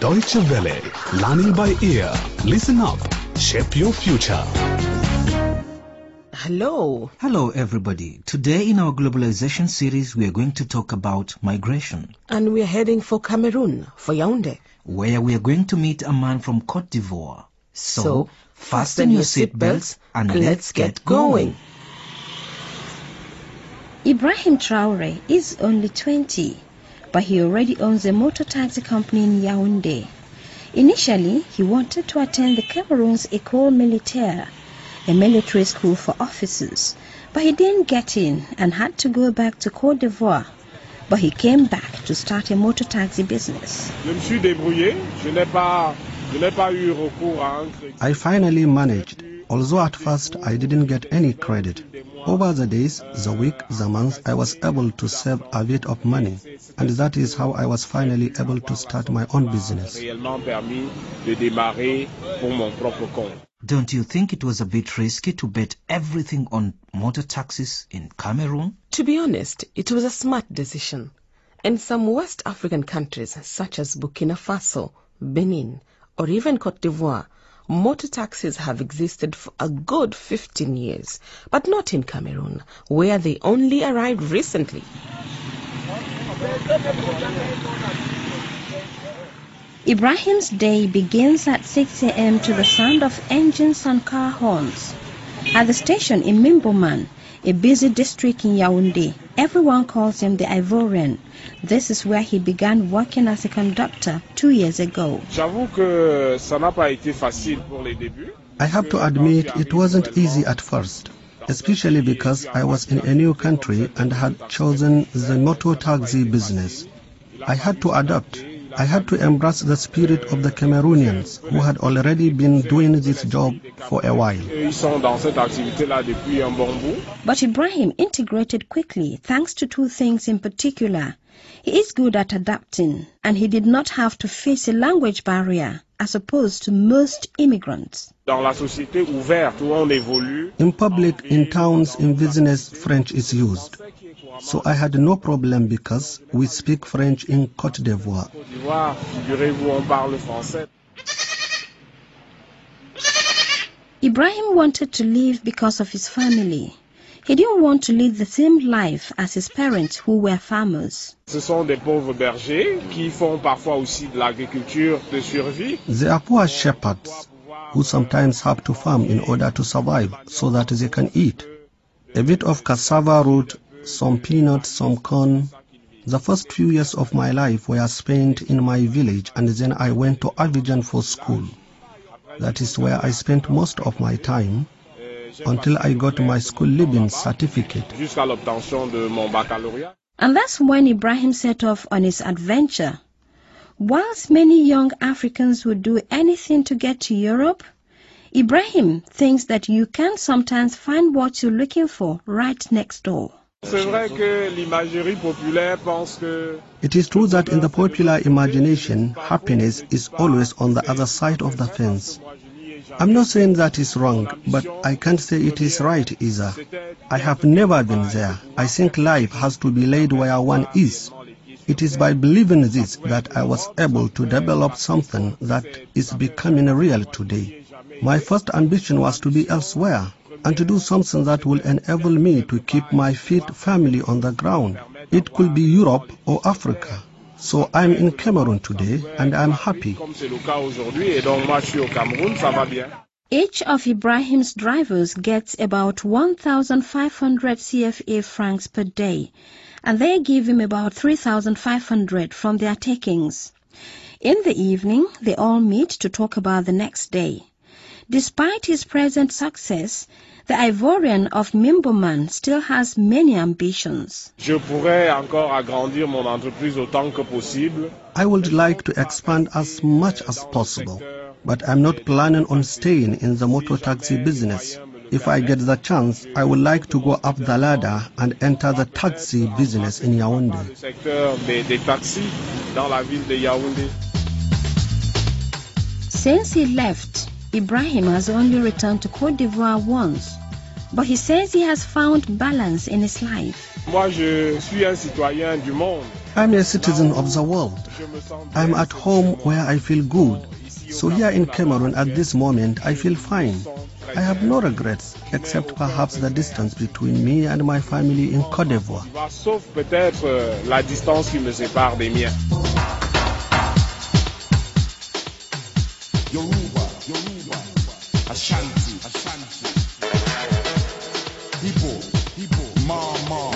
Deutsche Welle, learning by ear. Listen up, shape your future. Hello. Hello, everybody. Today, in our globalization series, we are going to talk about migration, And we're heading for Cameroon, for Yaoundé. where we are going to meet a man from Cote d'Ivoire. So, So, fasten your seatbelts and let's get going. Ibrahim Traore is only 20, but he already owns a motor taxi company in Yaoundé. Initially, he wanted to attend the Cameroon's École Militaire, a military school for officers, but he didn't get in and had to go back to Cote d'Ivoire. But he came back to start a motor taxi business. Je me suis débrouillé. Je n'ai pas, je n'ai pas eu recours à un crédit. I finally managed, although at first I didn't get any credit. Over the days, the week, the month, I was able to save a bit of money, and that is how I was finally able to start my own business. réellement permis de démarrer pour mon propre compte. Don't you think it was a bit risky to bet everything on motor taxis in Cameroon? To be honest, it was a smart decision. In some West African countries, such as Burkina Faso, Benin, or even Cote d'Ivoire, motor taxis have existed for a good 15 years, but not in Cameroon, where they only arrived recently. Ibrahim's day begins at 6 a.m. to the sound of engines and car horns. At the station in Mimboman, a busy district in Yaoundé, everyone calls him the Ivorian. This is where he began working as a conductor two years ago. J'avoue que ça n'a pas été facile pour les débuts. I have to admit it wasn't easy at first, especially because I was in a new country and had chosen the motor taxi business. I had to adapt. I had to embrace the spirit of the Cameroonians who had already been doing this job for a while. Ils sont dans cette activité-là depuis un bon bout. But Ibrahim integrated quickly thanks to two things in particular. He is good at adapting and he did not have to face a language barrier as opposed to most immigrants. Dans la société ouverte où on évolue, In public, in towns, in business, French is used. So I had no problem because we speak French in Cote d'Ivoire. Côte d'Ivoire, figurez-vous, on parle français. Ibrahim wanted to leave because of his family. He didn't want to lead the same life as his parents who were farmers. Ce sont des pauvres bergers qui font parfois aussi de l'agriculture de survie. They are poor shepherds who sometimes have to farm in order to survive so that they can eat. A bit of cassava root, some peanuts, some corn. The first few years of my life were spent in my village and then I went to Abidjan for school. That is where I spent most of my time until I got my school living certificate. And that's when Ibrahim set off on his adventure. Whilst many young Africans would do anything to get to Europe, Ibrahim thinks that you can sometimes find what you're looking for right next door. It is true that in the popular imagination, happiness is always on the other side of the fence. I'm not saying that is wrong, but I can't say it is right either. I have never been there. I think life has to be laid where one is. It is by believing this that I was able to develop something that is becoming real today. My first ambition was to be elsewhere and to do something that will enable me to keep my feet firmly on the ground. It could be Europe or Africa. So I'm in Cameroon today and I'm happy. comme c'est le cas aujourd'hui, et donc moi je suis au Cameroun, ça va bien. Each of Ibrahim's drivers gets about 1,500 CFA francs per day, and they give him about 3,500 from their takings. In the evening, they all meet to talk about the next day. Despite his present success, the Ivorian of Mimboman still has many ambitions. Je pourrais encore agrandir mon entreprise autant que possible. I would like to expand as much as possible, but I'm not planning on staying in the motor taxi business. If I get the chance, I would like to go up the ladder and enter the taxi business in Yaoundé. Le secteur des, des taxis dans la ville de Yaoundé. Since he left, Ibrahim has only returned to Cote d'Ivoire once, but he says he has found balance in his life. Moi je suis un citoyen du monde. I'm a citizen of the world. I'm at home where I feel good. So here in Cameroon at this moment, I feel fine. I have no regrets, except perhaps the distance between me and my family in Côte d'Ivoire. Ashanti, Ashanti, Ma, Ma.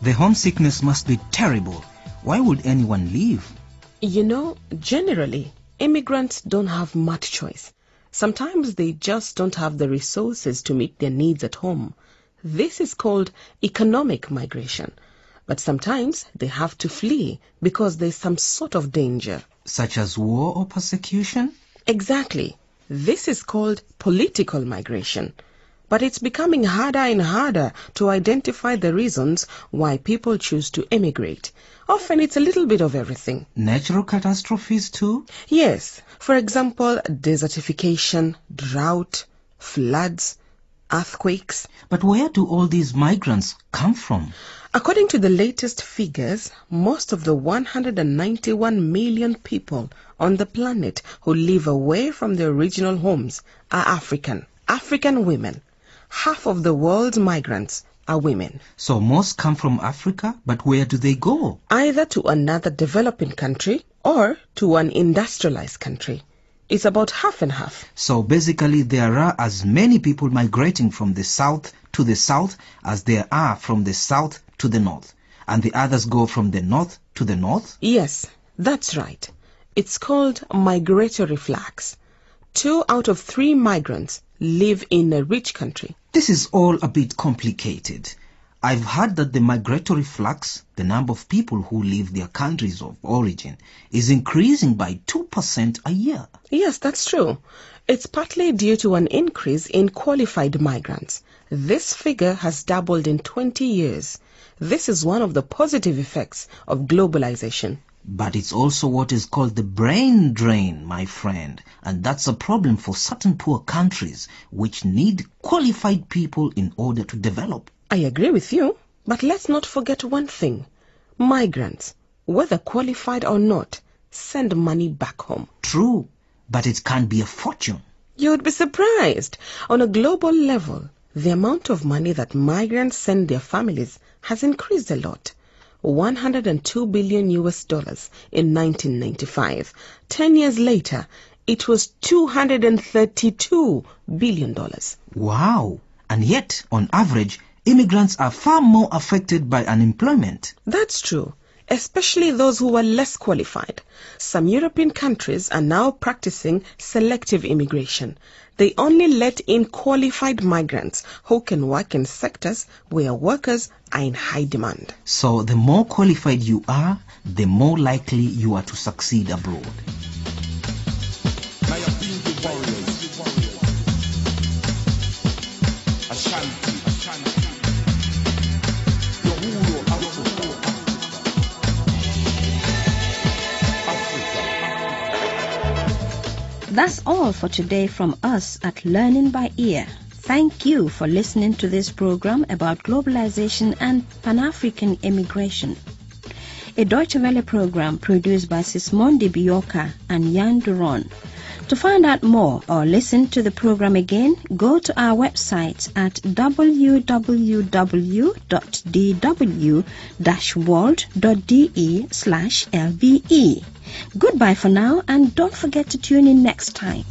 The homesickness must be terrible. Why would anyone leave? You know, generally, immigrants don't have much choice. Sometimes they just don't have the resources to meet their needs at home. This is called economic migration. But sometimes they have to flee because there's some sort of danger. Such as war or persecution? Exactly. This is called political migration. But it's becoming harder and harder to identify the reasons why people choose to emigrate. Often it's a little bit of everything. Natural catastrophes too? Yes, for example, desertification, drought, floods, earthquakes. But where do all these migrants come from? According to the latest figures, most of the 191 million people on the planet who live away from their original homes are African. African women. Half of the world's migrants are women. So most come from Africa, but where do they go? either to another developing country or to an industrialized country. It's about half and half. So basically there are as many people migrating from the south to the south as there are from the south to the north. And the others go from the north to the north? Yes, that's right. It's called migratory flux. Two out of three migrants live in a rich country. This is all a bit complicated. I've heard that the migratory flux, the number of people who leave their countries of origin, is increasing by 2% a year. Yes, that's true. It's partly due to an increase in qualified migrants. This figure has doubled in 20 years. This is one of the positive effects of globalization. But it's also what is called the brain drain, my friend. And that's a problem for certain poor countries which need qualified people in order to develop. I agree with you, but let's not forget one thing. Migrants, whether qualified or not, send money back home. True, but it can be a fortune. You'd be surprised. On a global level, the amount of money that migrants send their families has increased a lot. 102 billion US dollars in 1995. Ten years later, it was 232 billion dollars. Wow! And yet, on average, immigrants are far more affected by unemployment. That's true, especially those who are less qualified. Some European countries are now practicing selective immigration. They only let in qualified migrants who can work in sectors where workers are in high demand. So the more qualified you are, the more likely you are to succeed abroad. That's all for today from us at Learning by Ear. Thank you for listening to this program about globalization and Pan-African immigration. A Deutsche Welle program produced by Sismondi Bioka and Jan Duron. To find out more or listen to the program again, go to our website at www.dw-world.de slash lbe. Goodbye for now and don't forget to tune in next time.